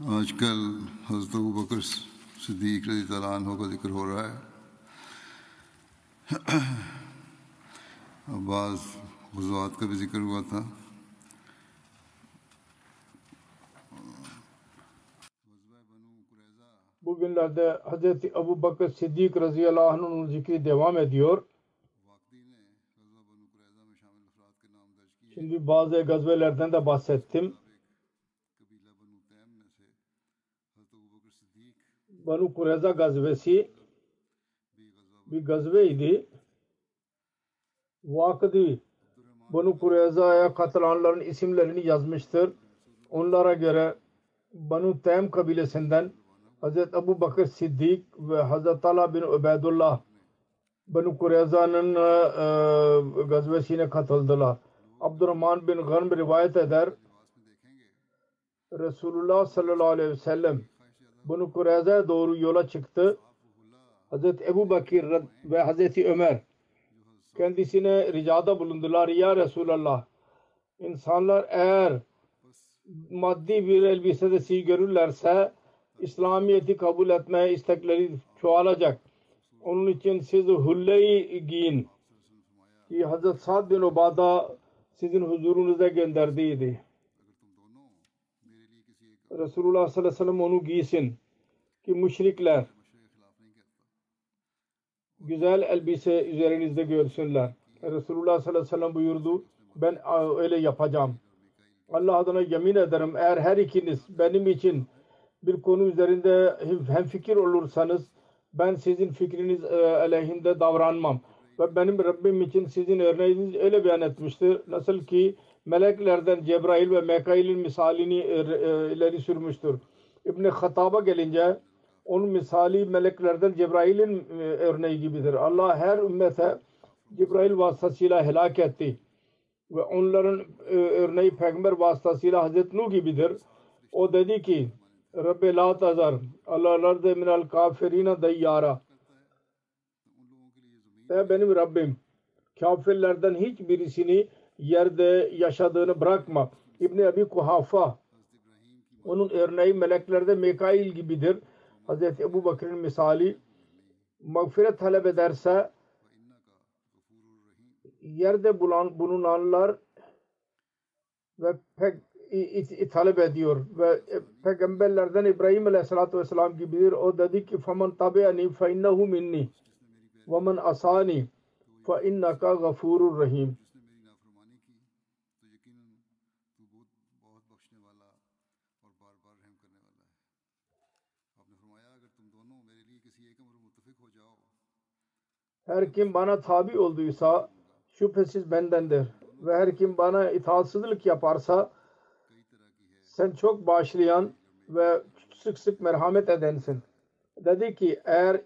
آج کل حضرت بکر صدیق رضی اللہ عنہ کا ذکر ہو رہا ہے۔ بعض غزوات کا بھی ذکر ہوا تھا۔ بگن لہدہ حضرت ابو بکر صدیق رضی اللہ عنہ نے ذکری میں دیور Şimdi bazı gazvelerden de bahsettim. Banu Kureyza gazvesi bir gazveydi. Vakıdi Banu Kureyza'ya katılanların isimlerini yazmıştır. Onlara göre Banu Tem kabilesinden Hz. Ebu Bakır Siddik ve Hz. Talha bin Ubeydullah Banu Kureyza'nın e, gazvesine katıldılar. Abdurrahman bin Ghanm rivayet eder. Resulullah sallallahu aleyhi ve sellem Banu Kureyza'ya doğru yola çıktı. Hz. Ebu Bakir ve Hz. Ömer kendisine ricada bulundular. Ya Resulallah insanlar eğer maddi bir elbisesi görürlerse İslamiyet'i kabul etmeye istekleri çoğalacak. Onun için siz hulleyi giyin. Ki Hz. Sa'd bin Ubada sizin huzurunuza gönderdiydi. Resulullah sallallahu aleyhi ve sellem onu giysin. Ki müşrikler güzel elbise üzerinizde görsünler. Resulullah sallallahu aleyhi ve sellem buyurdu. Ben öyle yapacağım. Allah adına yemin ederim eğer her ikiniz benim için bir konu üzerinde hem fikir olursanız ben sizin fikriniz aleyhinde davranmam. Ve benim Rabbim için sizin örneğiniz öyle beyan etmiştir. Nasıl ki meleklerden Cebrail ve Mekail'in misalini ileri sürmüştür. İbn-i Hattab'a gelince onun misali meleklerden Cebrail'in örneği gibidir. Allah her ümmete Cebrail vasıtasıyla helak etti. Ve onların örneği peygamber vasıtasıyla Hazreti Nuh gibidir. O dedi ki Rabbe la tazar Allah'lar de minal kafirina dayyara benim Rabbim kafirlerden hiçbirisini yerde yaşadığını bırakma. İbni Abi Kuhafa onun örneği meleklerde Mekail gibidir. Hz. Ebu Bakır'ın misali mağfiret talep ederse yerde bulan, bulunanlar ve pek talep ediyor ve peygamberlerden İbrahim Aleyhisselatü Vesselam gibidir. O dedi ki فَمَنْ تَبِعَنِي فَاِنَّهُ مِنِّي وَمَنْ أَصَانِي فَاِنَّكَ غَفُورٌ رَحِيمٌ Her kim bana tabi olduysa şüphesiz bendendir. Ve her kim bana itaatsızlık yaparsa sen çok bağışlayan ve sık sık merhamet edensin. Dedi ki eğer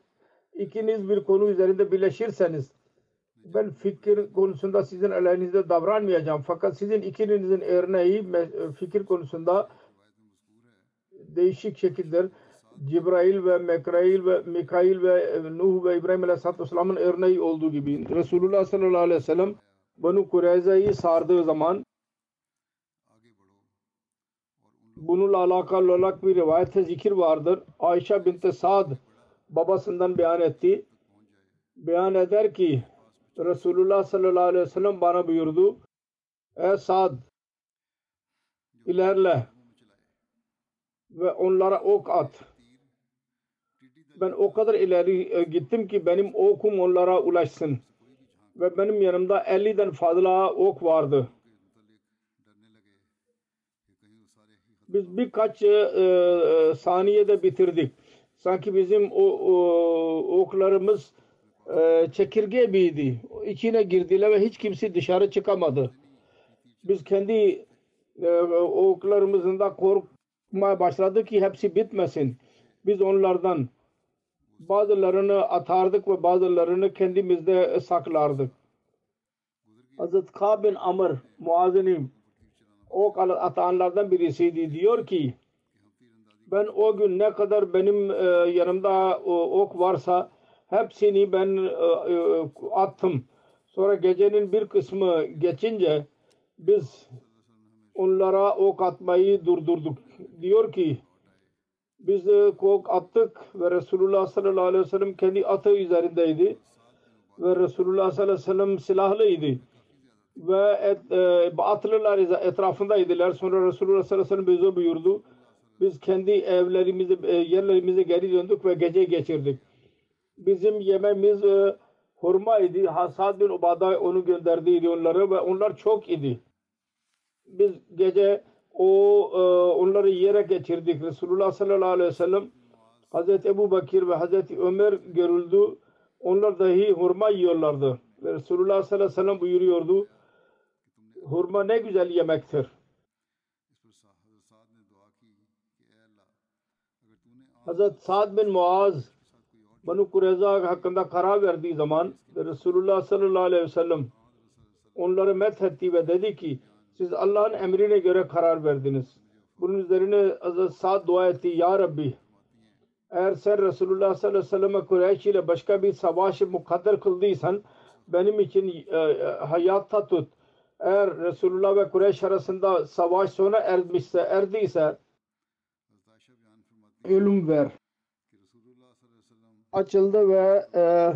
ikiniz bir konu üzerinde birleşirseniz ben fikir konusunda sizin aleyhinizde davranmayacağım. Fakat sizin ikinizin örneği fikir konusunda değişik şekildir. Cibrail ve Mekrail ve Mikail ve Nuh ve İbrahim Aleyhisselatü Vesselam'ın örneği olduğu gibi Resulullah sallallahu aleyhi ve sellem Banu Kureyza'yı sardığı zaman bununla alakalı olarak bir rivayette zikir vardır. Ayşe binti Sad babasından beyan etti. Beyan eder ki Resulullah sallallahu aleyhi ve sellem bana buyurdu. Ey Sad ilerle ve onlara ok at. Ben o kadar ileri e, gittim ki benim okum onlara ulaşsın. Ve benim yanımda 50'den fazla ok vardı. Biz birkaç e, e, saniyede bitirdik. Sanki bizim o, o oklarımız e, çekirge gibiydi. İçine girdiler ve hiç kimse dışarı çıkamadı. Biz kendi e, oklarımızın da korkmaya başladık ki hepsi bitmesin. Biz onlardan bazılarını atardık ve bazılarını kendimizde saklardık. Hazreti Kâb bin Amr Muazini ok atanlardan birisiydi. Diyor ki ben o gün ne kadar benim e, yanımda o, ok varsa hepsini ben e, e, attım. Sonra gecenin bir kısmı geçince biz onlara ok atmayı durdurduk. Diyor ki biz ok attık ve Resulullah sallallahu aleyhi ve sellem kendi atı üzerindeydi ve Resulullah sallallahu aleyhi ve sellem silahlıydı ve et, e, atlılar etrafındaydılar. Sonra Resulullah sallallahu aleyhi ve sellem bize buyurdu. Biz kendi evlerimize, e, yerlerimize geri döndük ve gece geçirdik. Bizim yememiz e, hurma idi. Hasad bin Ubada onu gönderdiydi onları ve onlar çok idi. Biz gece o e, onları yere geçirdik. Resulullah sallallahu aleyhi ve sellem Hazreti Ebu Bakir ve Hazreti Ömer görüldü. Onlar dahi hurma yiyorlardı. Ve Resulullah sallallahu aleyhi ve sellem buyuruyordu. Hurma ne güzel yemektir. Hazret Sa'd bin Muaz Banu Kureyza hakkında karar verdiği zaman Resulullah sallallahu aleyhi ve sellem onları methetti ve dedi ki siz Allah'ın emrine göre karar verdiniz. Bunun üzerine Hazret Sa'd dua etti. Ya Rabbi eğer sen Resulullah sallallahu aleyhi ve sellem Kureyş ile başka bir savaşı mukadder kıldıysan benim için e, e, hayatta tut. Eğer Resulullah ve Kureyş arasında savaş sona ermişse, erdiyse ölüm ver. Açıldı ve e,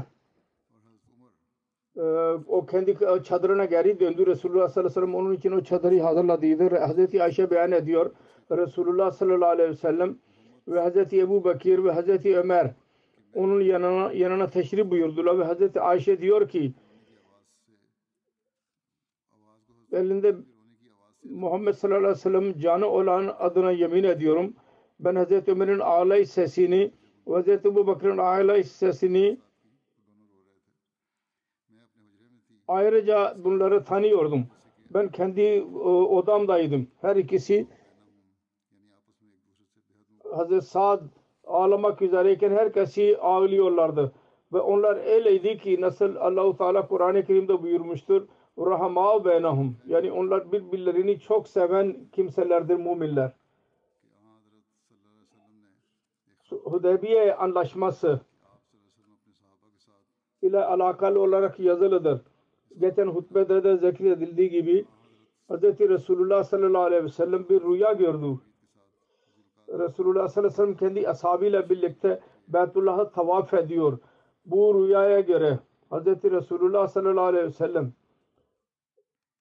o kendi çadırına geri döndü. Resulullah sallallahu aleyhi ve sellem onun için o çadırı hazırladıydı. Hazreti Ayşe beyan ediyor. Resulullah sallallahu aleyhi ve sellem ve Hazreti Ebu Bakir ve Hazreti Ömer onun yanına, yanına teşrif buyurdular ve Hazreti Ayşe diyor ki elinde Muhammed sallallahu aleyhi ve sellem canı olan adına yemin ediyorum. Ben Hazreti Ömer'in ağlay sesini Hazreti Ebu Bakır'ın ağlay sesini ayrıca bunları tanıyordum. Ben kendi odamdaydım. Her ikisi Hazreti Sa'd ağlamak üzereyken herkesi ağlıyorlardı. Ve onlar öyleydi ki nasıl Allahu Teala Kur'an-ı Kerim'de buyurmuştur. Rahama beynahum. Yani onlar birbirlerini çok seven kimselerdir müminler. Hudeybiye anlaşması ile alakalı olarak yazılıdır. Geçen hutbede de zikredildiği gibi Hz. Resulullah sallallahu aleyhi ve sellem bir rüya gördü. Resulullah sallallahu aleyhi ve sellem kendi ashabıyla birlikte Beytullah'ı tavaf ediyor. Bu rüyaya göre Hz. Resulullah sallallahu aleyhi ve sellem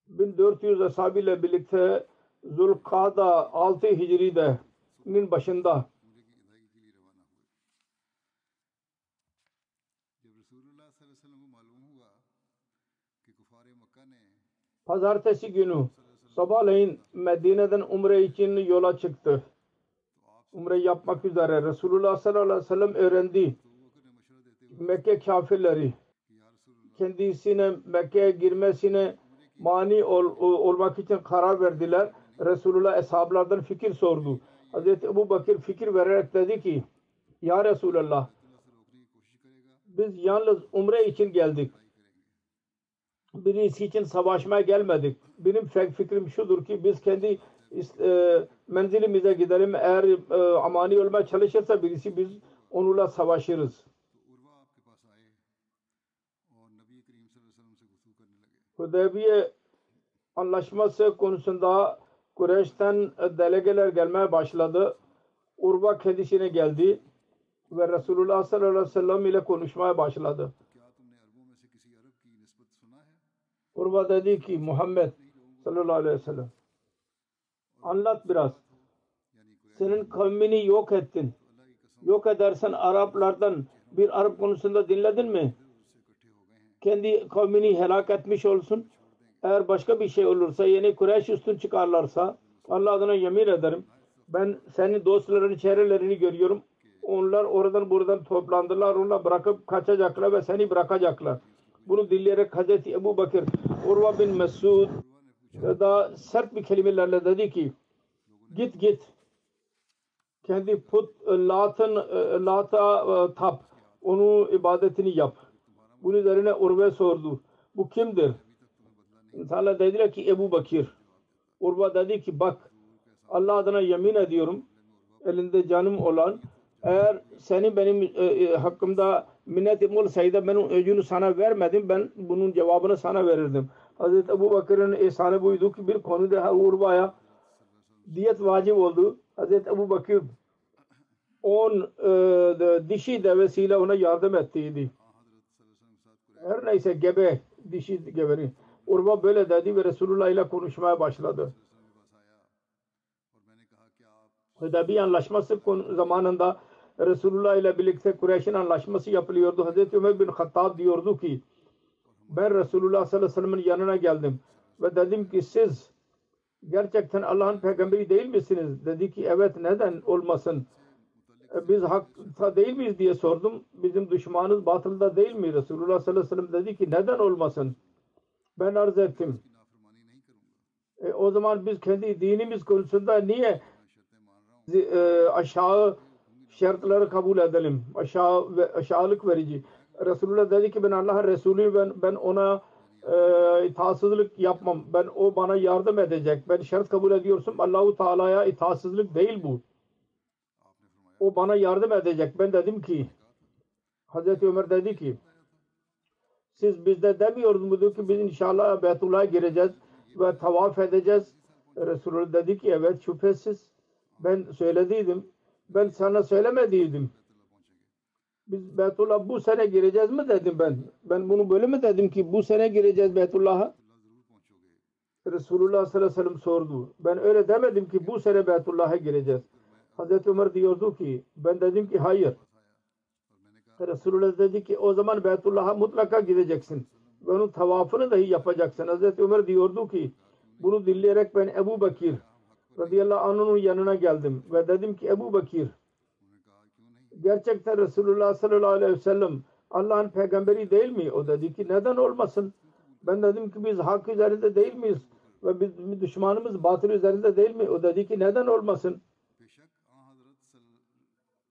1400 ashabıyla birlikte Zulkada 6 Hicri'de'nin başında Pazartesi günü sabahleyin Medine'den umre için yola çıktı. Umre yapmak üzere Resulullah sallallahu aleyhi ve sellem öğrendi. Mekke kafirleri kendisine Mekke'ye girmesine mani ol, olmak için karar verdiler. Resulullah eshablardan fikir sordu. Hazreti Ebu Bakır fikir vererek dedi ki Ya Resulallah biz yalnız umre için geldik. Birisi için savaşmaya gelmedik. Benim fikrim şudur ki biz kendi e, menzilimize gidelim. Eğer e, amani olmaya çalışırsa birisi biz onunla savaşırız. Hudeybiye anlaşması konusunda Kureyş'ten delegeler gelmeye başladı. Urva kendisine geldi ve Resulullah sallallahu aleyhi ve sellem ile konuşmaya başladı. Urva dedi ki Muhammed sallallahu aleyhi ve sellem anlat biraz. Senin kavmini yok ettin. Yok edersen Araplardan bir Arap konusunda dinledin mi? Kendi kavmini helak etmiş olsun. Eğer başka bir şey olursa yeni Kureyş üstün çıkarlarsa Allah adına yemin ederim ben senin dostların çevrelerini görüyorum. Onlar oradan buradan toplandılar. Onlar bırakıp kaçacaklar ve seni bırakacaklar. Bunu dinleyerek Hazreti Ebu Bakır Urva bin Mesud da sert bir kelimelerle dedi ki git git kendi put Lat'ın Lat'a tap onu ibadetini yap. Bunun üzerine Urve sordu. Bu kimdir? İnsanlar dediler ki Ebu Bakir. Urva dedi ki bak Allah adına yemin ediyorum elinde canım olan eğer seni benim e, e, hakkımda minnetim olsaydı ben öcünü sana vermedim ben bunun cevabını sana verirdim. Hazreti Ebu Bakır'ın ihsanı buydu ki bir konuda Urva'ya diyet vacip oldu. Hazreti Ebu Bakır on e, de, dişi devesiyle ona yardım ettiydi. Her neyse gebe dişi gebeni. Urva böyle dedi ve Resulullah ile konuşmaya başladı. Hudaybiye anlaşması zamanında Resulullah ile birlikte Kureyş'in anlaşması yapılıyordu. Hazreti Ömer bin Hattab diyordu ki ben Resulullah sallallahu aleyhi ve sellem'in yanına geldim ve dedim ki siz gerçekten Allah'ın peygamberi değil misiniz? Dedi ki evet neden olmasın? E, biz hakta değil miyiz diye sordum. Bizim düşmanımız batılda değil mi? Resulullah sallallahu aleyhi ve sellem dedi ki neden olmasın? Ben arz ettim. E, o zaman biz kendi dinimiz konusunda niye e, aşağı şartları kabul edelim. Aşağı ve aşağılık verici. Resulullah dedi ki ben Allah'ın Resulü ben, ben ona e, itaatsızlık yapmam. Ben o bana yardım edecek. Ben şart kabul ediyorsam Allahu Teala'ya itaatsızlık değil bu. O bana yardım edecek. Ben dedim ki Hazreti Ömer dedi ki siz bizde demiyordunuz ki biz inşallah Beytullah'a gireceğiz ve tavaf edeceğiz. Resulullah dedi ki evet şüphesiz ben söylediydim. Ben sana söylemediydim. Biz Beytullah bu sene gireceğiz mi dedim ben. Ben bunu böyle mi dedim ki bu sene gireceğiz Beytullah'a? Resulullah sallallahu aleyhi ve sellem sordu. Ben öyle demedim ki bu sene Beytullah'a gireceğiz. Hazreti Ömer diyordu ki ben dedim ki hayır. Resulullah dedi ki o zaman Beytullah'a mutlaka gideceksin. Ve onun tavafını dahi yapacaksın. Hazreti Ömer diyordu ki bunu dinleyerek ben Ebu Bakir radıyallahu anh'ın yanına geldim ve dedim ki Ebu Bakir gerçekten Resulullah sallallahu aleyhi ve sellem Allah'ın peygamberi değil mi? O dedi ki neden olmasın? Ben dedim ki biz hak üzerinde değil miyiz? Ve biz düşmanımız batıl üzerinde değil mi? O dedi ki neden olmasın?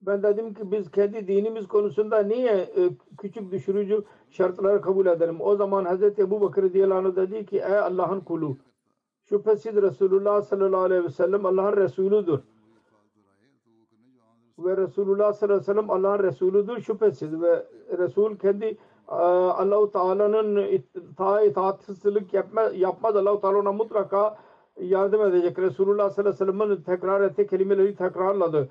Ben dedim ki biz kendi dinimiz konusunda niye e, küçük düşürücü şartları kabul edelim? O zaman Hazreti Ebu Bakır radıyallahu dedi ki ey Allah'ın kulu şüphesiz Resulullah sallallahu aleyhi ve sellem Allah'ın Resulüdür. Ve Resulullah sallallahu aleyhi ve sellem Allah'ın Resulüdür şüphesiz ve Resul kendi Allah-u Teala'nın ita itaatsizlik yapma, yapmaz. Allah-u Teala ona mutlaka yardım edecek. Resulullah sallallahu aleyhi ve sellem'in tekrar ettiği kelimeleri tekrarladı.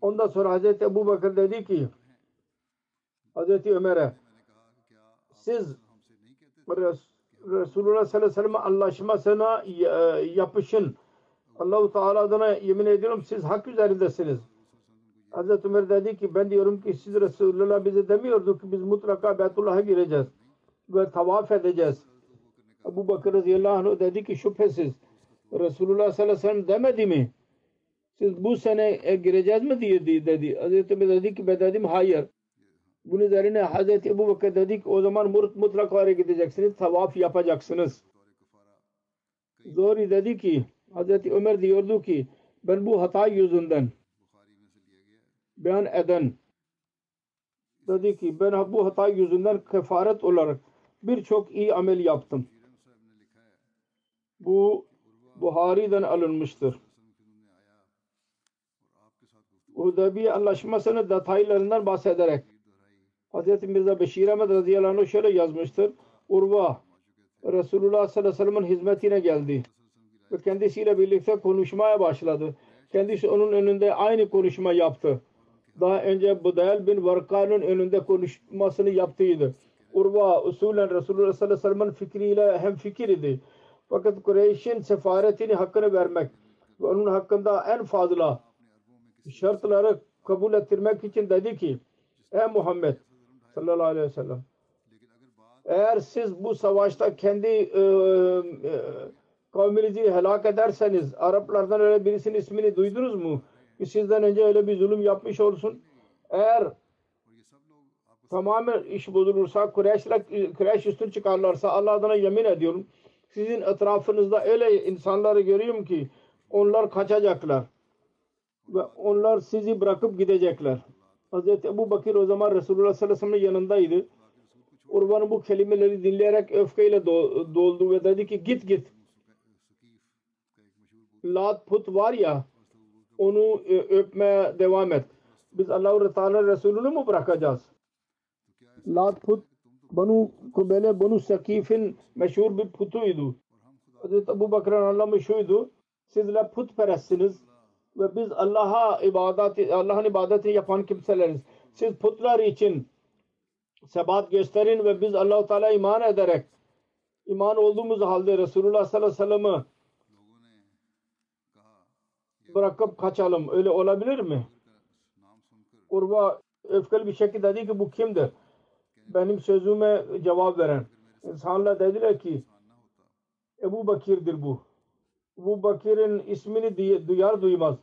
Ondan sonra Hazreti Ebu Bakır dedi ki Hazreti Ömer'e siz Resulullah sallallahu aleyhi ve sellem anlaşmasına yapışın. Allah-u Teala adına yemin ediyorum siz hak üzerindesiniz. Hazreti Ömer dedi ki ben diyorum ki siz Resulullah bize demiyordu ki biz mutlaka Beytullah'a gireceğiz ve tavaf edeceğiz. Ebu Bakır radıyallahu anh dedi ki şüphesiz Resulullah sallallahu aleyhi ve sellem demedi mi? Siz bu sene gireceğiz mi diye dedi. Hazreti Ömer dedi ki ben dedim hayır. Bunun üzerine Hazreti Ebu Bakır dedi ki o zaman mutlaka oraya gideceksiniz. Tavaf yapacaksınız. Zori dedi ki Hazreti Ömer diyordu ki ben bu hata yüzünden beyan eden dedi ki ben bu hata yüzünden kefaret olarak birçok iyi amel yaptım. Bu Buhari'den alınmıştır. Hudaybiye anlaşmasının detaylarından bahsederek Hz. Mirza Beşir Ahmet radıyallahu anh şöyle yazmıştır. Urva Resulullah sallallahu aleyhi ve sellem'in hizmetine geldi. Ve kendisiyle birlikte konuşmaya başladı. Kendisi onun önünde aynı konuşma yaptı. Daha önce Budayl bin Varka'nın önünde konuşmasını yaptıydı. Urva usulen Resulullah sallallahu aleyhi ve sellem'in fikriyle hem fikir idi. Fakat Kureyş'in sefaretini hakkını vermek ve onun hakkında en fazla şartları kabul ettirmek için dedi ki Ey Muhammed sallallahu aleyhi ve sellem eğer siz bu savaşta kendi e, e, kavminizi helak ederseniz Araplardan öyle birisinin ismini duydunuz mu? Ki sizden önce öyle bir zulüm yapmış olsun. Eğer tamamen iş bozulursa Kureyş'le Kureyş üstün çıkarlarsa Allah adına yemin ediyorum sizin etrafınızda öyle insanları görüyorum ki onlar kaçacaklar ve onlar sizi bırakıp gidecekler. Hazreti Ebu Bakir o zaman Resulullah sallallahu aleyhi ve sellem'in yanındaydı. Urvan'ın bu kelimeleri dinleyerek öfkeyle do- doldu ve dedi ki git git. Lat put var ya onu e, öpmeye devam et. Biz Allah-u Teala Resulü'nü mü bırakacağız? Lat put Banu Kubele Banu Sakif'in meşhur bir putuydu. Hazreti Ebu Bakır'ın anlamı şuydu. Sizler putperestsiniz ve biz Allah'a ibadeti Allah'ın ibadeti yapan kimseleriz. Siz putlar için sebat gösterin ve biz Allah-u Teala iman ederek iman olduğumuz halde Resulullah sallallahu aleyhi ve sellem'i bırakıp kaçalım. Öyle olabilir mi? Urva öfkeli bir şekilde dedi ki bu kimdir? Benim sözüme cevap veren. İnsanlar dediler ki Ebu Bakir'dir bu. Ebu Bakir'in ismini duyar duymaz.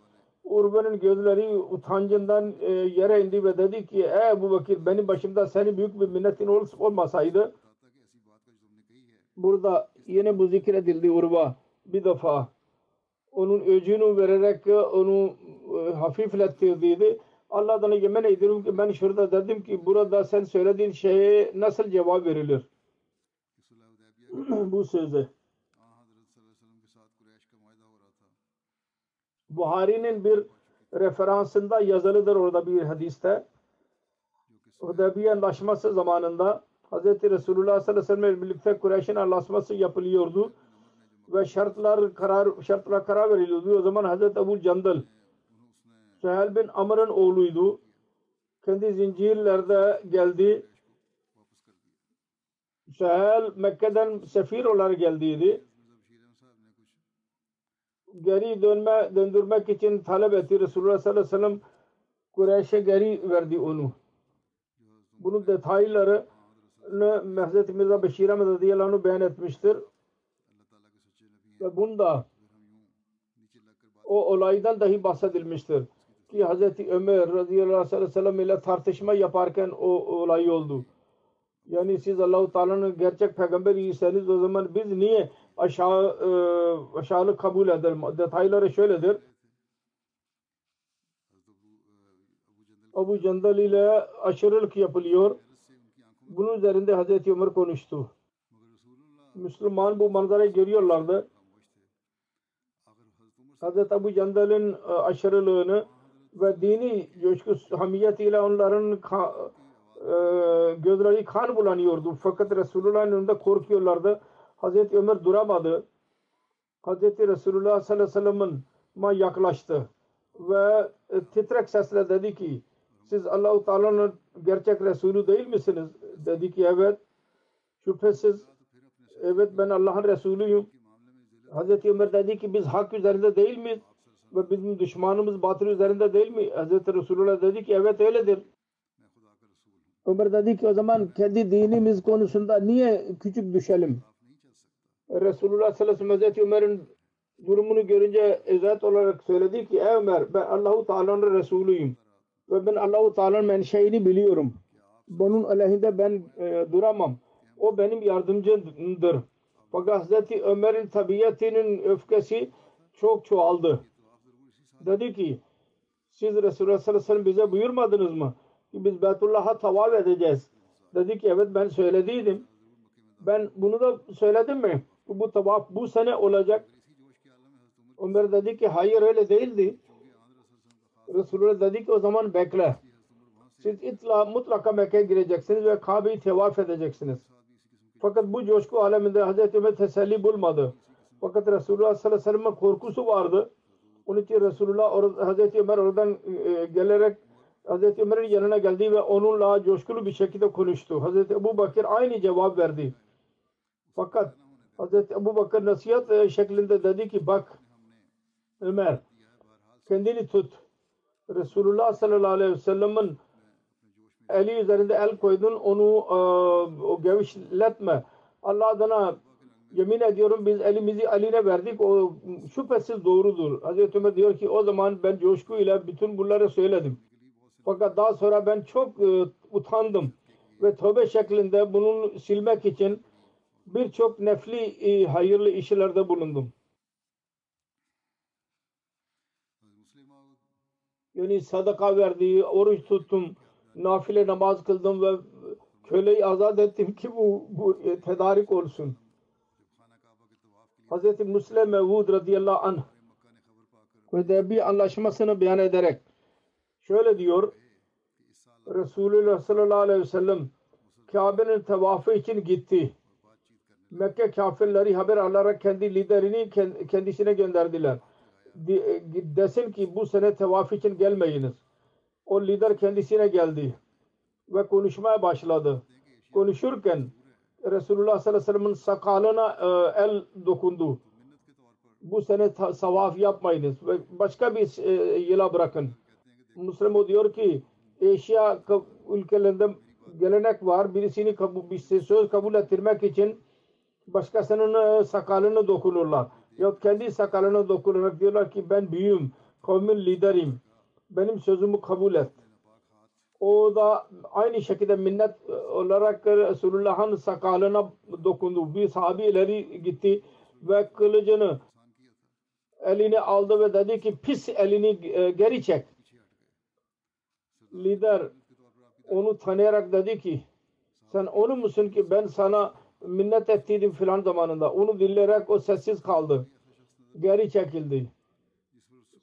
Urban'ın gözleri utancından e, yere indi ve dedi ki ey Ebu Bakir benim başımda senin büyük bir minnetin ol, olmasaydı burada yine bu zikredildi Urba bir defa onun öcünü vererek onu e, hafiflettirdiydi. Allah'tan yemin ediyorum ki ben şurada dedim ki burada sen söylediğin şeye nasıl cevap verilir? bu sözü. Buhari'nin bir referansında yazılıdır orada bir hadiste. Hudeybiye anlaşması zamanında Hz. Resulullah sallallahu aleyhi ve sellem birlikte Kureyş'in anlaşması yapılıyordu ve şartlar karar şartlar karar veriliyordu. O zaman Hz. Ebu Candal Süheyl bin Amr'ın oğluydu. Kendi zincirlerde geldi. Süheyl Mekke'den sefir olarak geldiydi geri dönme döndürmek için talep etti. Resulullah sallallahu aleyhi ve sellem Kureyş'e geri verdi onu. Bunun detaylarını Hazreti Mirza Beşir Ahmet radıyallahu anh beyan etmiştir. Ve bunda o olaydan dahi bahsedilmiştir. Ki Hazreti Ömer radıyallahu ve sellem ile tartışma yaparken o olay oldu. Yani siz Allah-u Teala'nın gerçek peygamberiyseniz o zaman biz niye aşağı e, aşağılık kabul edelim? Detayları şöyledir. Abu Candal ile aşırılık yapılıyor. Bunun üzerinde Hazreti Ömer konuştu. Müslüman bu manzarayı görüyorlardı. Hazreti Abu Candal'ın e, aşırılığını ve dini coşku hamiyetiyle onların e, gözleri kan bulanıyordu. Fakat Resulullah'ın önünde korkuyorlardı. Hazreti Ömer duramadı. Hazreti Resulullah sallallahu aleyhi ve sellem'in yaklaştı ve e, titrek sesle dedi ki siz Allah-u Teala'nın gerçek Resulü değil misiniz? Dedi ki evet. Şüphesiz evet ben Allah'ın Resulüyüm. Hazreti Ömer dedi ki biz hak üzerinde değil miyiz? Ve bizim düşmanımız batıl üzerinde değil mi? Hazreti Resulullah dedi ki evet öyledir. Ömer dedi ki o zaman kendi dinimiz konusunda niye küçük düşelim? Resulullah sallallahu aleyhi ve sellem Ömer'in durumunu görünce izah olarak söyledi ki ey Ömer ben Allahu Teala'nın Resulüyüm ve ben Allahu Teala'nın menşeini biliyorum. Bunun aleyhinde ben e, duramam. O benim yardımcımdır. Fakat Hazreti Ömer'in tabiatının öfkesi çok çoğaldı. Dedi ki siz Resulullah sallallahu aleyhi ve sellem bize buyurmadınız mı? Ki biz Beytullah'a tavaf edeceğiz. Dedi ki evet ben söylediydim. Ben bunu da söyledim mi? Bu tavaf bu sene olacak. Ömer dedi ki hayır öyle değildi. Resulullah dedi ki o zaman bekle. Siz itla mutlaka Mekke'ye gireceksiniz ve Kabe'yi tevaf edeceksiniz. Fakat bu coşku aleminde Hazreti Ömer teselli bulmadı. Fakat Resulullah sallallahu aleyhi ve sellem'in korkusu vardı. Onun için Resulullah Hazreti Ömer oradan e, gelerek Hazreti Ömer'in yanına geldi ve onunla coşkulu bir şekilde konuştu. Hazreti Ebu Bakır aynı cevap verdi. Fakat Hazreti Ebu Bakır nasihat e, şeklinde dedi ki bak Ömer kendini tut. Resulullah sallallahu aleyhi ve sellem'in eli üzerinde el koydun onu e, o gevşetme. Allah adına yemin ediyorum biz elimizi eline verdik. O şüphesiz doğrudur. Hazreti Ömer diyor ki o zaman ben coşkuyla bütün bunları söyledim. Fakat daha sonra ben çok e, utandım ve tövbe şeklinde bunu silmek için birçok nefli e, hayırlı işlerde bulundum. Yani sadaka verdi, oruç tuttum, nafile namaz kıldım ve köleyi azat ettim ki bu, bu e, tedarik olsun. Hz. Müslim Mevud radıyallahu anh Hudeybiye anlaşmasını beyan ederek şöyle diyor Resulullah sallallahu aleyhi ve sellem Kabe'nin tevafı için gitti. Mekke kafirleri haber alarak kendi liderini kendisine gönderdiler. Desin ki bu sene tevaf için gelmeyiniz. O lider kendisine geldi ve konuşmaya başladı. Konuşurken Resulullah sallallahu aleyhi ve sellem'in sakalına e, el dokundu. Bu sene savaf yapmayınız ve başka bir e, yıla bırakın. Müslüman o diyor ki Eşya ülkelerinde gelenek var. Birisini kabul, bir söz kabul ettirmek için başkasının sakalını dokunurlar. Yok kendi sakalına dokunarak diyorlar ki ben büyüğüm, kavmin liderim. Benim sözümü kabul et. O da aynı şekilde minnet olarak Resulullah'ın sakalına dokundu. Bir sahabi ileri gitti ve kılıcını eline aldı ve dedi ki pis elini geri çek. Lider onu tanıyarak dedi ki sen onu musun ki ben sana minnet ettiydim filan zamanında. Onu dinleyerek o sessiz kaldı. Geri çekildi.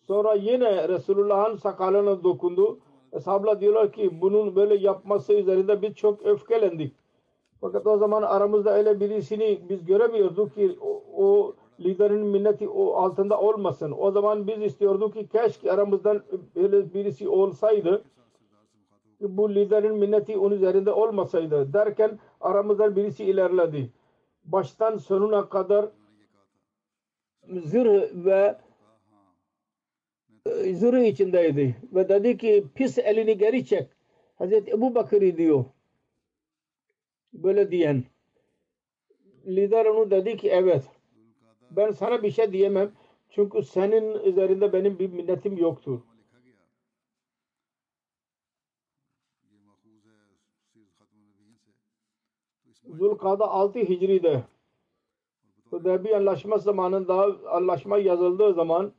Sonra yine Resulullah'ın sakalına dokundu. Eshabla diyorlar ki bunun böyle yapması üzerinde biz çok öfkelendik. Fakat o zaman aramızda öyle birisini biz göremiyorduk ki o, o liderin minneti o altında olmasın. O zaman biz istiyorduk ki keşke aramızdan öyle birisi olsaydı bu liderin minneti onun üzerinde olmasaydı derken aramızdan birisi ilerledi. Baştan sonuna kadar zırh ve zırh içindeydi ve dedi ki pis elini geri çek. Hazreti Ebu Bakır diyor. Böyle diyen. Lider onu dedi ki evet ben sana bir şey diyemem çünkü senin üzerinde benim bir minnetim yoktur. Zulkada 6 Hicri'de Hudeybiye anlaşma zamanında anlaşma yazıldığı zaman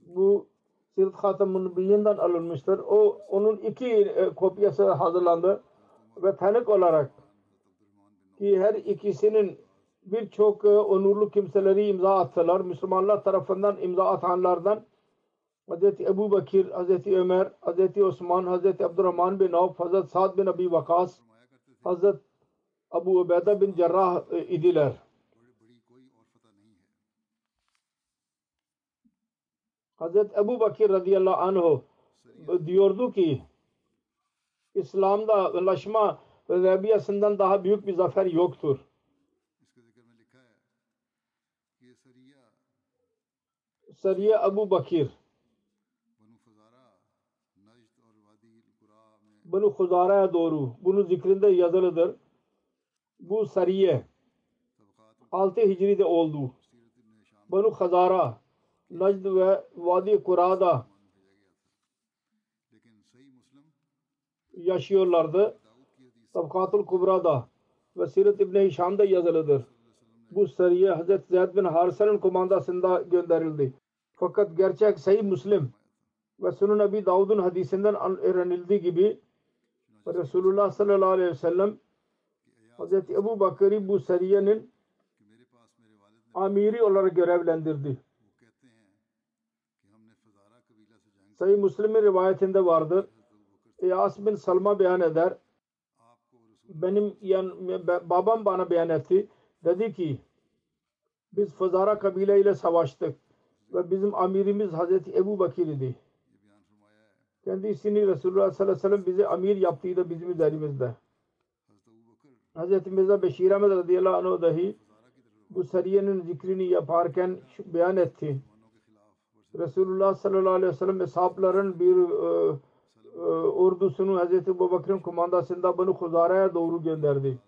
bu Sirat Hatam-ı Nubiyyi'nden alınmıştır. O onun iki e, kopyası hazırlandı ve tanık olarak ki her ikisinin birçok e, onurlu kimseleri imza attılar. Müslümanlar tarafından imza atanlardan Hz. Ebu Bakir, Hz. Ömer, Hz. Osman, Hz. Abdurrahman bin Avf, Hz. Sa'd bin Abi Vakas, Hz. Abu Ubeyda bin Cerrah e, idiler. Hazret Ebu Bakir radıyallahu anh diyordu ki İslam'da anlaşma ve Rebiyasından daha büyük bir zafer yoktur. Sariye Ebu Bakir Banu Khuzara'ya doğru bunun zikrinde yazılıdır. Bu Sariye 6 Hicri'de oldu. Banu Khazara Najd ve Vadi Kura'da yaşıyorlardı. Tabkatul Kubra'da ve Sirat İbni Hişam'da yazılıdır. Bu seriye Hz. Zeyd bin Harisa'nın komandasında gönderildi. Fakat gerçek Sahih Müslim ve Sunan Abi Davud'un hadisinden öğrenildiği gibi Resulullah sallallahu aleyhi ve sellem Hz. Ebu Bakır'ı bu seriyenin amiri olarak görevlendirdi. Sahih Müslim'in rivayetinde vardır. İyas bin Salma beyan eder. benim yan, babam bana beyan etti. Dedi ki biz Fazara kabile ile savaştık ve bizim amirimiz Hazreti Ebu Bakir idi. Kendisini Resulullah sallallahu aleyhi ve sellem bize amir yaptıydı bizim üzerimizde. Hazreti Mirza Beşir Ahmet radıyallahu anh dahi bu seriyenin zikrini yaparken beyan etti. Resulullah sallallahu aleyhi ve sellem hesapların bir e, e, ordusunu Hazreti Ebu kumandasında bunu Huzara'ya doğru gönderdi.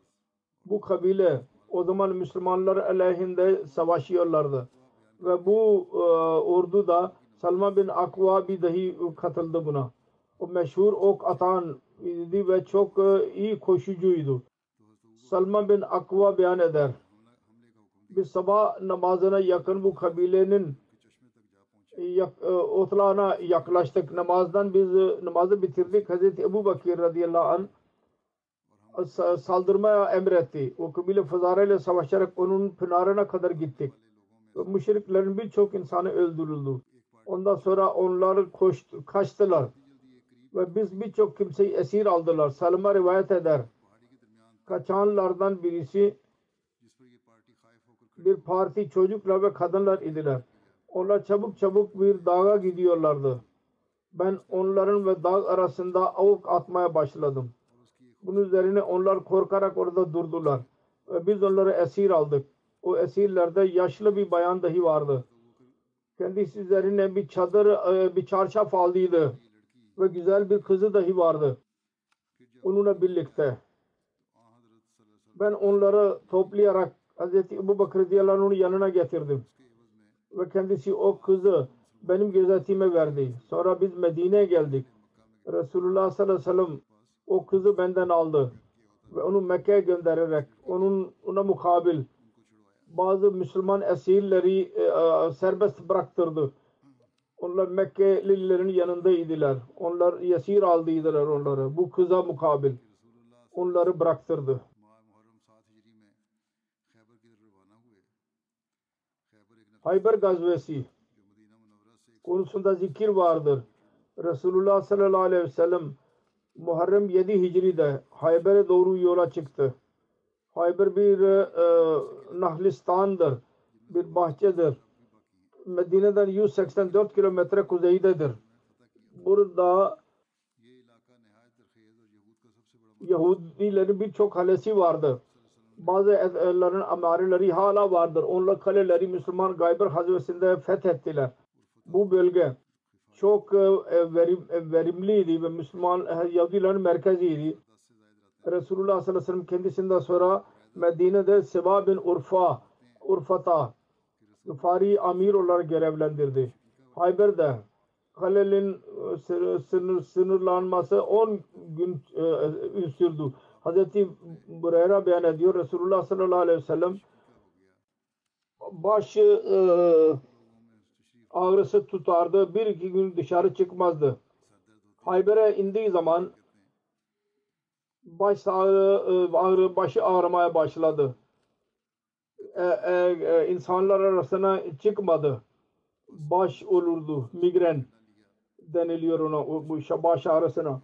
Bu kabile o zaman Müslümanlar aleyhinde savaşıyorlardı. Ve bu e, ordu da Salman bin Akva bir dahi katıldı buna. O meşhur ok atan idi ve çok e, iyi koşucuydu. Salman bin Akva beyan eder. Biz sabah namazına yakın bu kabilenin yak, e, otlağına yaklaştık. Namazdan biz e, namazı bitirdik. Hazreti Ebu Bakir radıyallahu anh saldırmaya emretti. O kabile Fazara ile savaşarak onun pınarına kadar gittik. Müşriklerin birçok insanı öldürüldü. Ondan sonra onlar koştu, kaçtılar. Ve biz birçok kimseyi esir aldılar. Salma rivayet eder. Kaçanlardan birisi bir parti çocuklar ve kadınlar idiler. Onlar çabuk çabuk bir dağa gidiyorlardı. Ben onların ve dağ arasında avuk atmaya başladım. Bunun üzerine onlar korkarak orada durdular. Ve biz onları esir aldık. O esirlerde yaşlı bir bayan dahi vardı. Kendisi üzerine bir çadır, e, bir çarşaf aldıydı. Ve güzel bir kızı dahi vardı. Onunla birlikte. Ben onları toplayarak Hz. Ebu Bakır radıyallahu yanına getirdim. Ve kendisi o kızı benim gözetime verdi. Sonra biz Medine'ye geldik. Resulullah sallallahu aleyhi ve sellem o kızı benden aldı ve onu Mekke'ye göndererek onun ona mukabil bazı Müslüman esirleri e, serbest bıraktırdı. Onlar Mekkelilerin yanındaydılar. Onlar yesir aldıydılar onları. Bu kıza mukabil. Onları bıraktırdı. Hayber gazvesi konusunda zikir vardır. Resulullah sallallahu aleyhi ve sellem Muharrem 7 Hicri'de Hayber'e doğru yola çıktı. Hayber bir e, Nahlistan'dır. Bir bahçedir. Medine'den 184 kilometre kuzeydedir. Burada Yahudilerin birçok kalesi vardı. Bazı evlerin amareleri hala vardır. Onlar kaleleri Müslüman Gayber hazvesinde fethettiler. Bu bölge çok e, verim, e, verimliydi ve Müslüman e, Yahudilerin merkeziydi. Resulullah sallallahu aleyhi ve sellem kendisinden sonra Medine'de Seba bin Urfa, Urfata Gıfari amir olarak görevlendirdi. Hayber'de Halil'in sınır, sınırlanması 10 gün e, sürdü. Hazreti Bureyra beyan ediyor. Resulullah sallallahu aleyhi ve sellem başı e, ağrısı tutardı. Bir iki gün dışarı çıkmazdı. Hayber'e indiği zaman baş ağrı, ağrı başı ağrımaya başladı. E, e, e, insanlar arasına çıkmadı. Baş olurdu. Migren deniliyor ona bu baş ağrısına.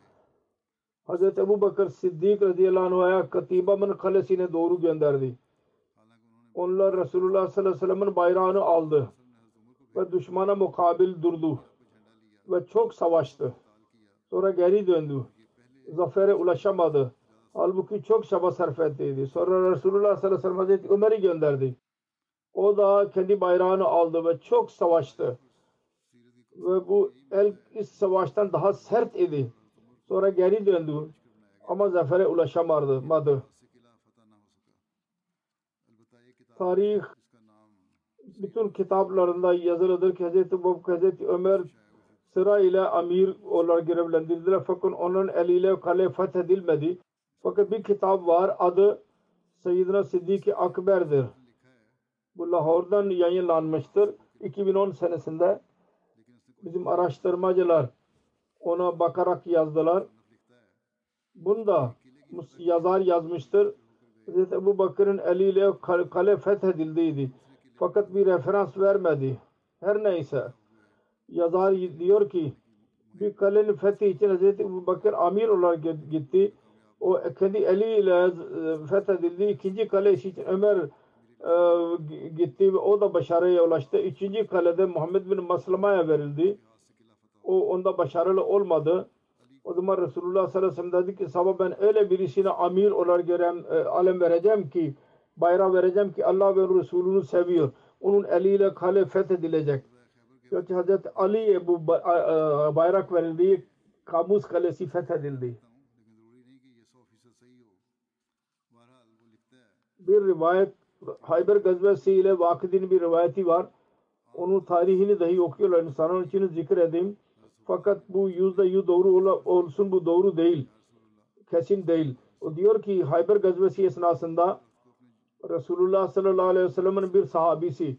Hazreti Ebu Bakır Siddik radıyallahu anh'a Katiba'nın kalesine doğru gönderdi. Onlar Resulullah sallallahu aleyhi ve sellem'in bayrağını aldı ve düşmana mukabil durdu ve çok savaştı. Sonra geri döndü. Zafere ulaşamadı. Halbuki çok çaba sarf ettiydi. Sonra Resulullah sallallahu aleyhi ve sellem Hazreti Ömer'i gönderdi. O da kendi bayrağını aldı ve çok savaştı. Ve bu el savaştan daha sert idi. Sonra geri döndü. Ama zafere ulaşamadı. Tarih bütün kitaplarında yazılıdır ki Hz. Ebu Hz. Ömer sıra ile amir olarak görevlendirdiler. Fakat onun eliyle kale fethedilmedi. Fakat bir kitap var adı Seyyidina Siddiq-i Akber'dir. Bu Lahor'dan yayınlanmıştır. 2010 senesinde bizim araştırmacılar ona bakarak yazdılar. Bunda yazar yazmıştır. Hz. Ebu Bakır'ın eliyle kale fethedildiydi. Fakat bir referans vermedi. Her neyse. Yazar diyor ki bir kalenin fethi için Hz. Bakır amir olarak gitti. o kendi eliyle e, fethedildi. İkinci kale için Ömer e, gitti ve o da başarıya ulaştı. Üçüncü kalede Muhammed bin Maslama'ya verildi. O onda başarılı olmadı. O zaman Resulullah sallallahu aleyhi ve sellem dedi ki sabah ben öyle birisine amir olarak görem, e, alem vereceğim ki bayrağı vereceğim ki Allah ve Resulünü seviyor. Onun eliyle kale fethedilecek. Çünkü Hazreti Ali'ye bu bayrak verildi. Kamus kalesi fethedildi. Bir rivayet Hayber gazvesi ile vakidin bir rivayeti var. Onun tarihini dahi okuyorlar. İnsanın için zikredeyim. Fakat bu yüzde yüz doğru olsun bu doğru değil. Kesin değil. O diyor ki Hayber gazvesi esnasında Resulullah sallallahu aleyhi ve sellem'in bir sahabisi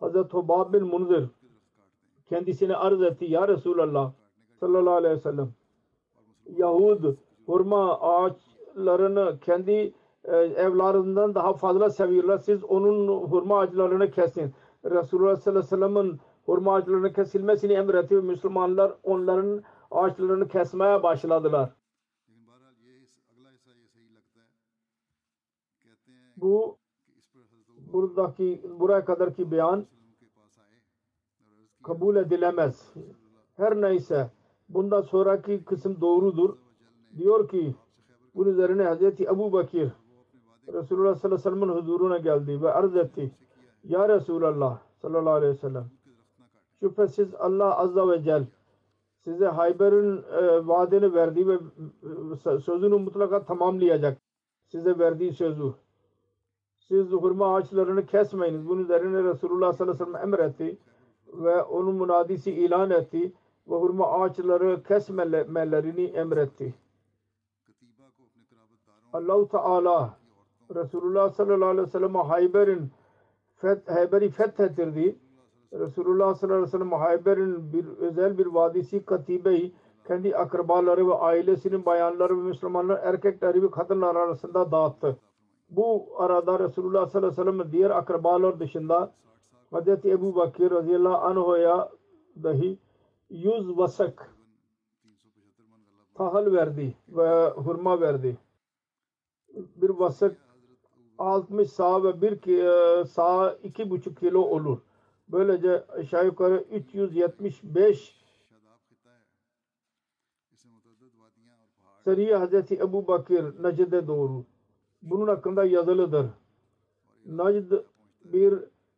Hazreti Hubab bin Munzir kendisine arz etti ya Resulallah sallallahu aleyhi ve sellem Yahud hurma ağaçlarını kendi e, evlarından daha fazla seviyorlar. Siz onun hurma ağaçlarını kesin. Resulullah sallallahu aleyhi ve sellem'in hurma ağaçlarının kesilmesini emretti Müslümanlar onların ağaçlarını kesmeye başladılar. Bu buradaki buraya kadarki beyan kabul edilemez. Her neyse bundan sonraki kısım doğrudur. Diyor ki bunun üzerine Hazreti Ebu Bakir Resulullah sallallahu aleyhi ve sellem'in huzuruna geldi ve arz etti. Ya Resulallah sallallahu aleyhi ve sellem şüphesiz Allah azza ve cel size Hayber'in e, vaadini verdi ve e, sözünü mutlaka tamamlayacak. Size verdiği sözü. Siz hurma ağaçlarını kesmeyiniz. Bunun üzerine Resulullah sallallahu aleyhi ve sellem emretti ve onun münadisi ilan etti ve hurma ağaçları kesmelerini emretti. Allah Teala Resulullah sallallahu aleyhi ve sellem Hayber'in Hayber'i fethettirdi. Resulullah sallallahu aleyhi ve sellem Hayber'in bir özel bir vadisi katibeyi kendi akrabaları ve ailesinin bayanları ve Müslümanlar erkekleri ve kadınlar arasında dağıttı. Bu arada Resulullah sallallahu aleyhi ve sellem diğer akrabalar dışında Hazreti Ebu Bakir radıyallahu anh'a dahi yüz vasak tahıl verdi ve hurma verdi. Bir vasak 60 sağ ve bir e, sağ iki buçuk kilo olur. Böylece aşağı yukarı 375 Seriye Hazreti Ebu Bakir Necd'e doğru. Bunun hakkında yazılıdır. Najd bir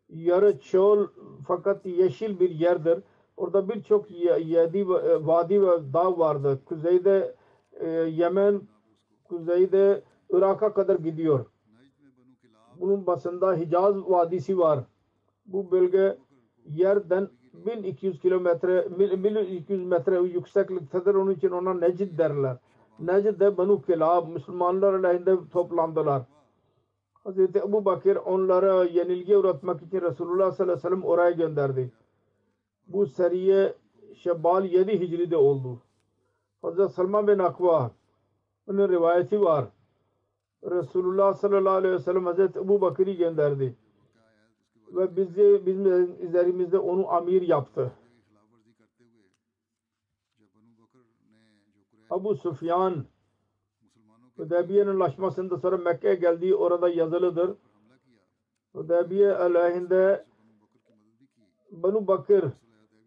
yarı çöl fakat yeşil bir yerdir. Orada birçok yedi e, vadi ve dağ vardı. Kuzeyde e, Yemen, kuzeyde Irak'a kadar gidiyor. Bunun basında Hicaz Vadisi var. Bu bölge yerden 1200 kilometre 1200 metre yüksekliktedir. Onun için ona Necid derler. Necid'de Banu Kilab Müslümanlar aleyhinde toplandılar. Hazreti Ebu Bakir onlara yenilgi uğratmak için Resulullah sallallahu aleyhi ve sellem oraya gönderdi. Bu seriye Şebbal 7 Hicri'de oldu. Hazreti Salman bin Akva onun rivayeti var. Resulullah sallallahu aleyhi ve sellem Hazreti Ebu Bakır'ı gönderdi. Ve bizi bizim üzerimizde onu amir yaptı. Abu Sufyan Hudeybiye'nin anlaşmasında sonra Mekke'ye geldiği orada yazılıdır. Hudeybiye aleyhinde Banu Bakır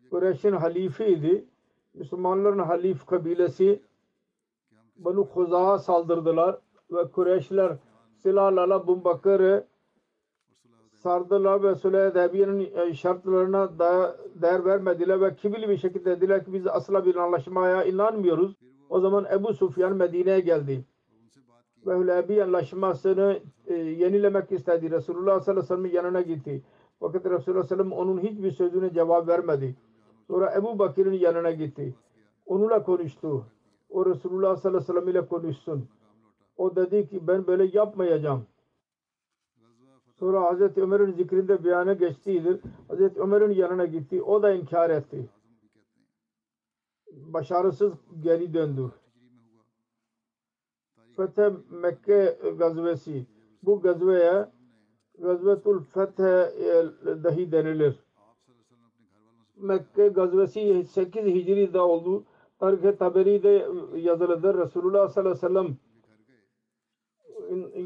Kureyş'in halifeydi. Müslümanların halif kabilesi Banu Khuza'ya saldırdılar ve Kureyşler silahlarla Banu Bakır'ı sardılar ve Sulh Hudeybiye'nin şartlarına da değer vermediler ve kibirli bir şekilde dediler ki biz asla bir anlaşmaya inanmıyoruz. O zaman Ebu Sufyan Medine'ye geldi ve Hüleybi anlaşmasını e, yenilemek istedi. Resulullah sallallahu aleyhi ve sellem'in yanına gitti. Fakat Resulullah sallallahu aleyhi ve sellem onun hiçbir sözüne cevap vermedi. Sonra Ebu Bakir'in yanına gitti. Onunla konuştu. O Resulullah sallallahu aleyhi ve sellem ile konuşsun. O dedi ki ben böyle yapmayacağım. Sonra Hazreti Ömer'in zikrinde beyanı geçtiğidir. Hazreti Ömer'in yanına gitti. O da inkar etti. Başarısız geri döndü. Fethe Mekke gazvesi. Bu gazveye Gazvetul Fethe dahi denilir. Mekke gazvesi 8 Hicri'de oldu. Tarih-i Taberi'de yazılıdır. Resulullah sallallahu aleyhi ve sellem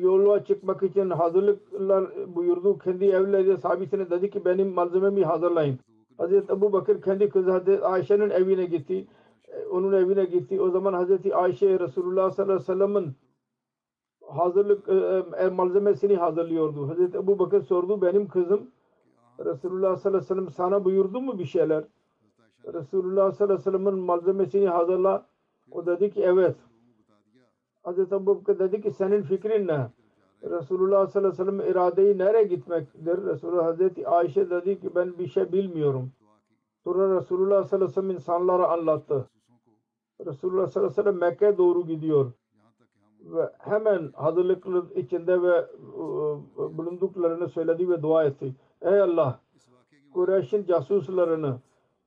yola çıkmak için hazırlıklar buyurdu. Kendi evleri sahibisine dedi ki benim malzememi hazırlayın. Hazreti Ebu Bakır kendi kızı Hazreti Ayşe'nin evine gitti. Onun evine gitti. O zaman Hazreti Ayşe Resulullah sallallahu aleyhi ve sellem'in hazırlık e, e, malzemesini hazırlıyordu. Hazreti Ebu Bakır sordu benim kızım Resulullah sallallahu aleyhi ve sellem sana buyurdu mu bir şeyler? Resulullah sallallahu aleyhi ve sellem'in malzemesini hazırla. O dedi ki evet. Hazreti Ebu Bakır dedi ki senin fikrin ne? Resulullah sallallahu aleyhi ve sellem iradeyi nereye gitmektir? Resulullah Hazreti Ayşe dedi ki ben bir şey bilmiyorum. Sonra Resulullah sallallahu aleyhi ve sellem insanlara anlattı. Resulullah sallallahu aleyhi ve sellem Mekke'ye doğru gidiyor. Ve hemen hazırlıklı içinde ve e, bulunduklarını söyledi ve dua etti. Ey Allah! Kureyş'in casuslarını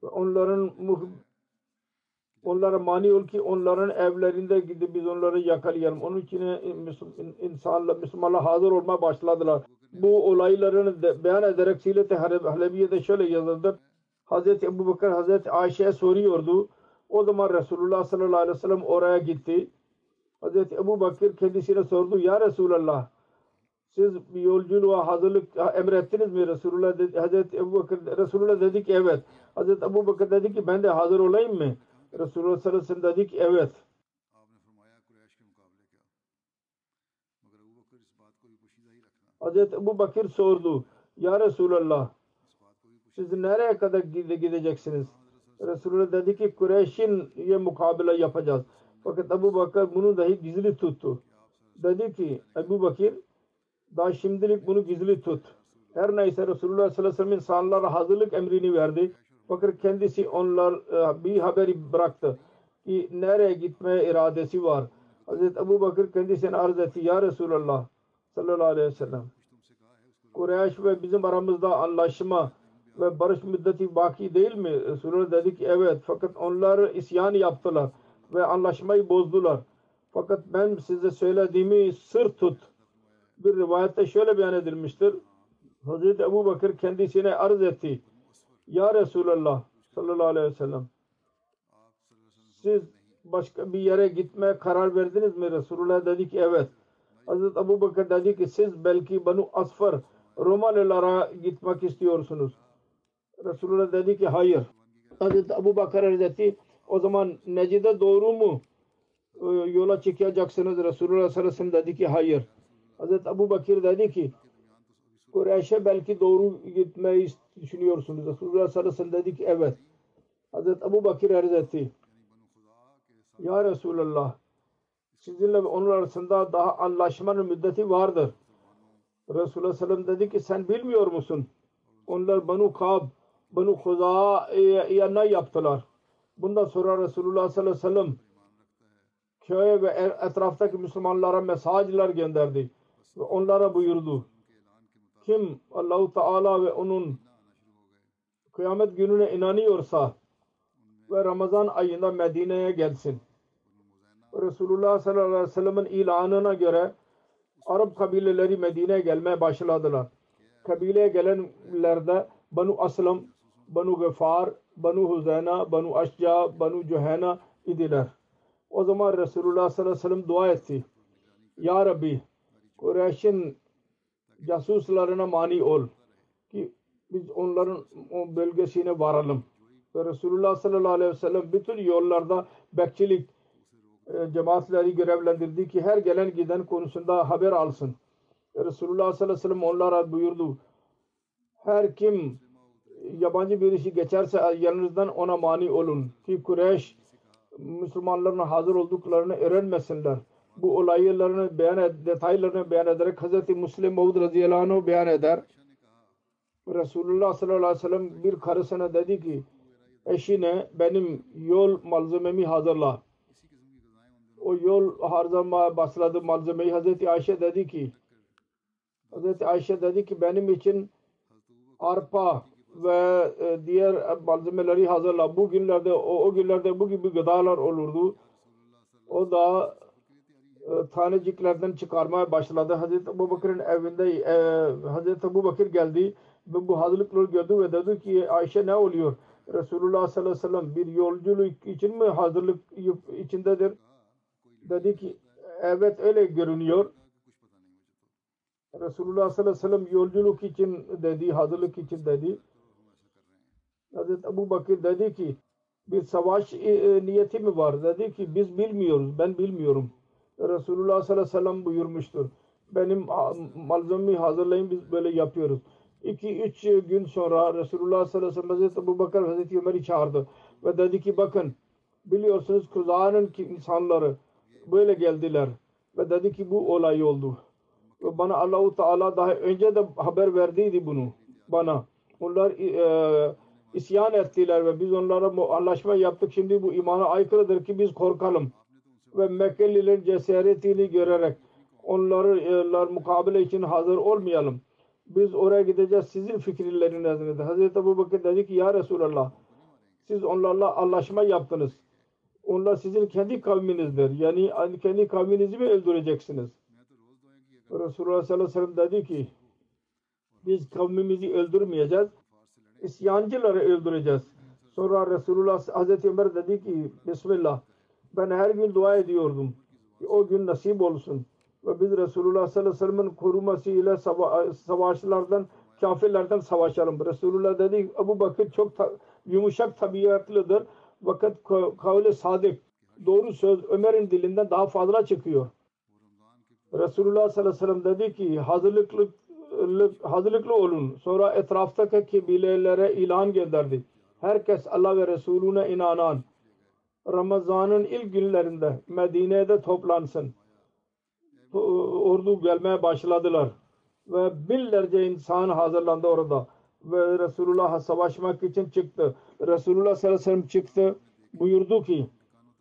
ve onların onlara mani ol ki onların evlerinde gidip biz onları yakalayalım. Onun için insanlar, Müslümanlar hazır olmaya başladılar. Bu olaylarını beyan ederek Silet-i Hale- Halebiye'de şöyle yazıldı. Hazreti Ebu Bakır Hazreti Ayşe'ye soruyordu. O zaman Resulullah sallallahu aleyhi ve sellem oraya gitti. Hazreti Ebu Bakır kendisine sordu. Ya Resulallah siz bir yolculuğa hazırlık emrettiniz mi Resulullah dedi, Hazreti Ebu Bakır Resulullah dedi ki evet. Hazreti Ebu Bakır dedi ki ben de hazır olayım mı? Resulullah sallallahu aleyhi ve sellem dedi ki evet. Hazreti Ebu Bakır sordu. Ya Resulallah siz nereye kadar gideceksiniz? Resulullah dedi ki Kureyş'in ye mukabele yapacağız. Fakat Ebu Bakır bunu dahi gizli tuttu. Dedi ki Ebu Bakir daha şimdilik bunu gizli tut. Her neyse Resulullah sallallahu aleyhi ve sellem insanlara hazırlık emrini verdi. Fakat kendisi onlar e, bir haberi bıraktı ki nereye gitme iradesi var. Hazreti Ebu Bakır kendisine arz etti. Ya Resulallah sallallahu aleyhi ve sellem Kureyş ve bizim aramızda anlaşma ve barış müddeti baki değil mi? Resulullah dedi ki evet. Fakat onlar isyan yaptılar ve anlaşmayı bozdular. Fakat ben size söylediğimi sır tut. Bir rivayette şöyle beyan edilmiştir. Hazreti Ebu Bakır kendisine arz etti. Ya Resulallah sallallahu aleyhi ve sellem siz başka bir yere gitmeye karar verdiniz mi? Resulullah dedi ki evet. Hazreti Ebu Bakır dedi ki siz belki Banu Asfar Romalılara gitmek istiyorsunuz. Resulullah dedi ki hayır. Hazreti Ebu Bakır Hazreti o zaman Necid'e doğru mu e, yola çıkacaksınız? Resulullah sallallahu aleyhi dedi ki hayır. Hazreti Ebu Bakır dedi ki Kureyş'e belki doğru gitmeyi düşünüyorsunuz. Resulullah sallallahu aleyhi dedi ki evet. Hazreti Ebu Bakır Hazreti Ya Resulallah sizinle onun arasında daha anlaşmanın müddeti vardır. Resulullah sallallahu aleyhi dedi ki sen bilmiyor musun? Onlar Banu Kab, Banu Khuza'ya ne yaptılar? Bundan sonra Resulullah sallallahu aleyhi ve sellem köye ve e- etraftaki Müslümanlara mesajlar gönderdi. Ve onlara buyurdu. Kim Allahu Teala ve onun kıyamet gününe inanıyorsa ve Ramazan ayında Medine'ye gelsin. Resulullah sallallahu aleyhi ve sellem'in ilanına göre Arap kabileleri Medine'ye gelmeye başladılar. Kabileye gelenlerde Banu Aslam, Banu Gıfar, Banu Huzeyna, Banu Aşca, Banu Cühena idiler. O zaman Resulullah sallallahu aleyhi ve sellem dua etti. Ya Rabbi Kureyş'in casuslarına mani ol ki biz onların o bölgesine varalım. Ve Resulullah sallallahu aleyhi ve sellem bütün yollarda bekçilik e, cemaatleri görevlendirdi ki her gelen giden konusunda haber alsın. Resulullah sallallahu aleyhi ve sellem onlara buyurdu. Her kim yabancı birisi geçerse yanınızdan ona mani olun. Ki Kureyş Müslümanların hazır olduklarını öğrenmesinler. Bu olaylarını beyan ed- detaylarını beyan ederek Hz. Müslim Maud radıyallahu anh beyan eder. Resulullah sallallahu aleyhi ve sellem bir karısına dedi ki eşine benim yol malzememi hazırla. O yol harcama başladı malzemeyi Hazreti Ayşe dedi ki Hazreti Ayşe dedi ki benim için arpa ve e, diğer malzemeleri hazırla. Bu günlerde o, o günlerde bu gibi gıdalar olurdu. O da e, taneciklerden çıkarmaya başladı. Hazreti Ebu Bakır'ın evinde e, Hazreti Ebu Bakır geldi ve bu hazırlıkları gördü ve dedi ki Ayşe ne oluyor? Resulullah sallallahu aleyhi ve sellem bir yolculuk için mi hazırlık içindedir? Dedi ki evet öyle görünüyor. Resulullah sallallahu aleyhi ve sellem yolculuk için dedi, hazırlık için dedi. Hazreti Ebu Bakır dedi ki bir savaş e, e, niyeti mi var? Dedi ki biz bilmiyoruz, ben bilmiyorum. Resulullah sallallahu aleyhi ve sellem buyurmuştur. Benim a, malzemeyi hazırlayın biz böyle yapıyoruz. 2-3 gün sonra Resulullah sallallahu aleyhi ve sellem Hazreti Ebu Bakır Hazreti Ömer'i çağırdı ve dedi ki bakın biliyorsunuz Kuza'nın insanları böyle geldiler ve dedi ki bu olay oldu. Ve bana Allahu Teala daha önce de haber verdiydi bunu bana. Onlar e, isyan ettiler ve biz onlara anlaşma yaptık. Şimdi bu imana aykırıdır ki biz korkalım. Ve Mekkelilerin cesaretini görerek onları mukabele için hazır olmayalım. Biz oraya gideceğiz sizin fikirlerin nezdinde. Hazreti Ebu Bakır dedi ki ya Resulallah siz onlarla anlaşma yaptınız. Onlar sizin kendi kavminizdir. Yani kendi kavminizi mi öldüreceksiniz? Resulullah sallallahu aleyhi ve sellem dedi ki biz kavmimizi öldürmeyeceğiz. İsyancıları öldüreceğiz. Sonra Resulullah Hazreti Ömer dedi ki Bismillah ben her gün dua ediyordum ki o gün nasip olsun. Ve biz Resulullah sallallahu aleyhi ve sellem'in korumasıyla sava savaşlardan, kafirlerden savaşalım. Resulullah dedi Ebu Bakır çok ta yumuşak tabiatlıdır. Fakat kavle sadık, doğru söz Ömer'in dilinden daha fazla çıkıyor. Resulullah sallallahu aleyhi ve sellem dedi ki hazırlıklı hazırlıklı olun. Sonra etraftaki kabilelere ilan gönderdi. Herkes Allah ve Resulüne inanan Ramazan'ın ilk günlerinde Medine'de toplansın. Ordu gelmeye başladılar. Ve binlerce insan hazırlandı orada. Ve Resulullah savaşmak için çıktı. Resulullah sallallahu aleyhi ve sellem çıktı. Buyurdu ki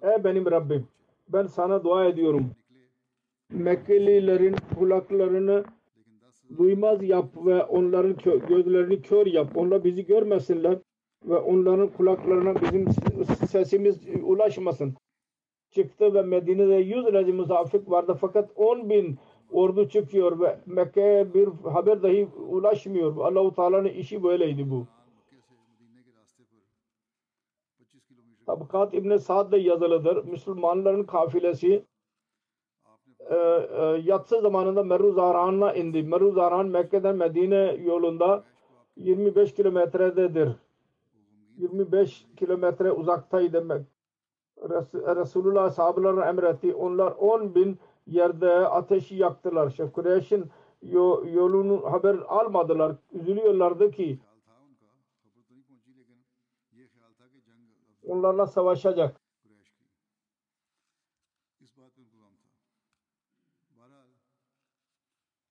Ey benim Rabbim ben sana dua ediyorum. Mekkelilerin kulaklarını duymaz yap ve onların kö gözlerini kör yap. Onlar bizi görmesinler ve onların kulaklarına bizim sesimiz ulaşmasın. Çıktı ve Medine'de yüz reci muzafık vardı fakat on bin ordu çıkıyor ve Mekke'ye bir haber dahi ulaşmıyor. Allahu Teala'nın işi böyleydi bu. Tabakat İbn Sa'd'da yazılıdır. Müslümanların kafilesi e, e, yatsı zamanında Meru Zaran'a indi. Meru Zaran Mekke'den Medine yolunda 25 kilometrededir. 25 kilometre uzaktaydı. Res Resulullah sahabelerine emretti. Onlar 10 bin yerde ateşi yaktılar. Şef Kureyş'in yolunu haber almadılar. Üzülüyorlardı ki onlarla savaşacak.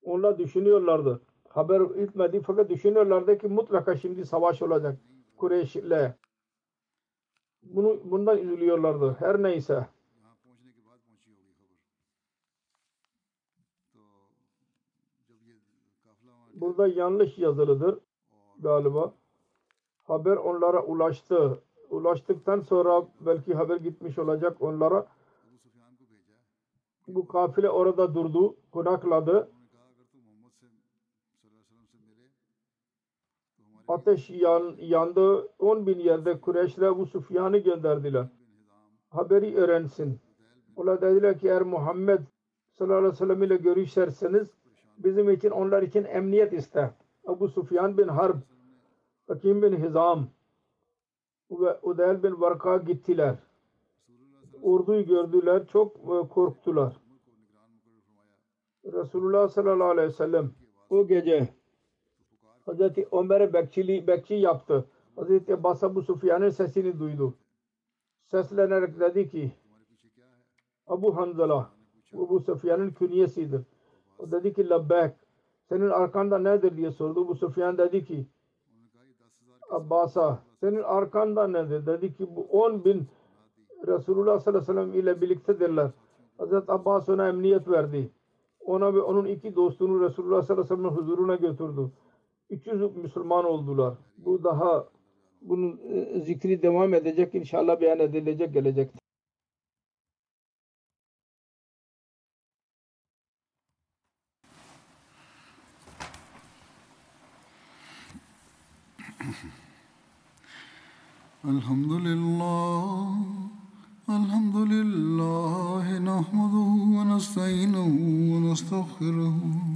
Onlar düşünüyorlardı. Haber gitmedi fakat düşünüyorlardı ki mutlaka şimdi savaş olacak Kureyş'le. Bunu, bundan üzülüyorlardı. Her neyse. Burada yanlış yazılıdır galiba. Haber onlara ulaştı. Ulaştıktan sonra belki haber gitmiş olacak onlara. Bu kafile orada durdu, konakladı. Ateş yan, yandı. 10 bin yerde Kureyşler bu Sufyan'ı gönderdiler. Haberi öğrensin. Onlar dediler ki eğer Muhammed sallallahu aleyhi ve sellem ile görüşerseniz bizim için onlar için emniyet iste. Abu Sufyan bin Harb, Hakim bin Hizam ve Udayl bin Varka gittiler. Orduyu gördüler. Çok e, korktular. Resulullah sallallahu aleyhi ve sellem o gece Hazreti Ömer'e bekçiliği, bekçi yaptı. Hazreti Abbas Abu Sufyan'ın sesini duydu. Seslenerek dedi ki Abu Hanzala Abu Sufyan'ın künyesidir. O dedi ki Labbek senin arkanda nedir diye sordu. Abu Sufyan dedi ki Abbas'a senin arkanda nedir? Dedi ki bu 10 bin Resulullah sallallahu aleyhi ve sellem ile birliktedirler. Hazreti Abbas ona emniyet verdi. Ona ve onun iki dostunu Resulullah sallallahu aleyhi ve sellem huzuruna götürdü. 300 Müslüman oldular. Bu daha bunun e, zikri devam edecek inşallah beyan edilecek gelecek. Elhamdülillah Elhamdülillah Nahmaduhu ve nesta'inuhu ve nestağfiruhu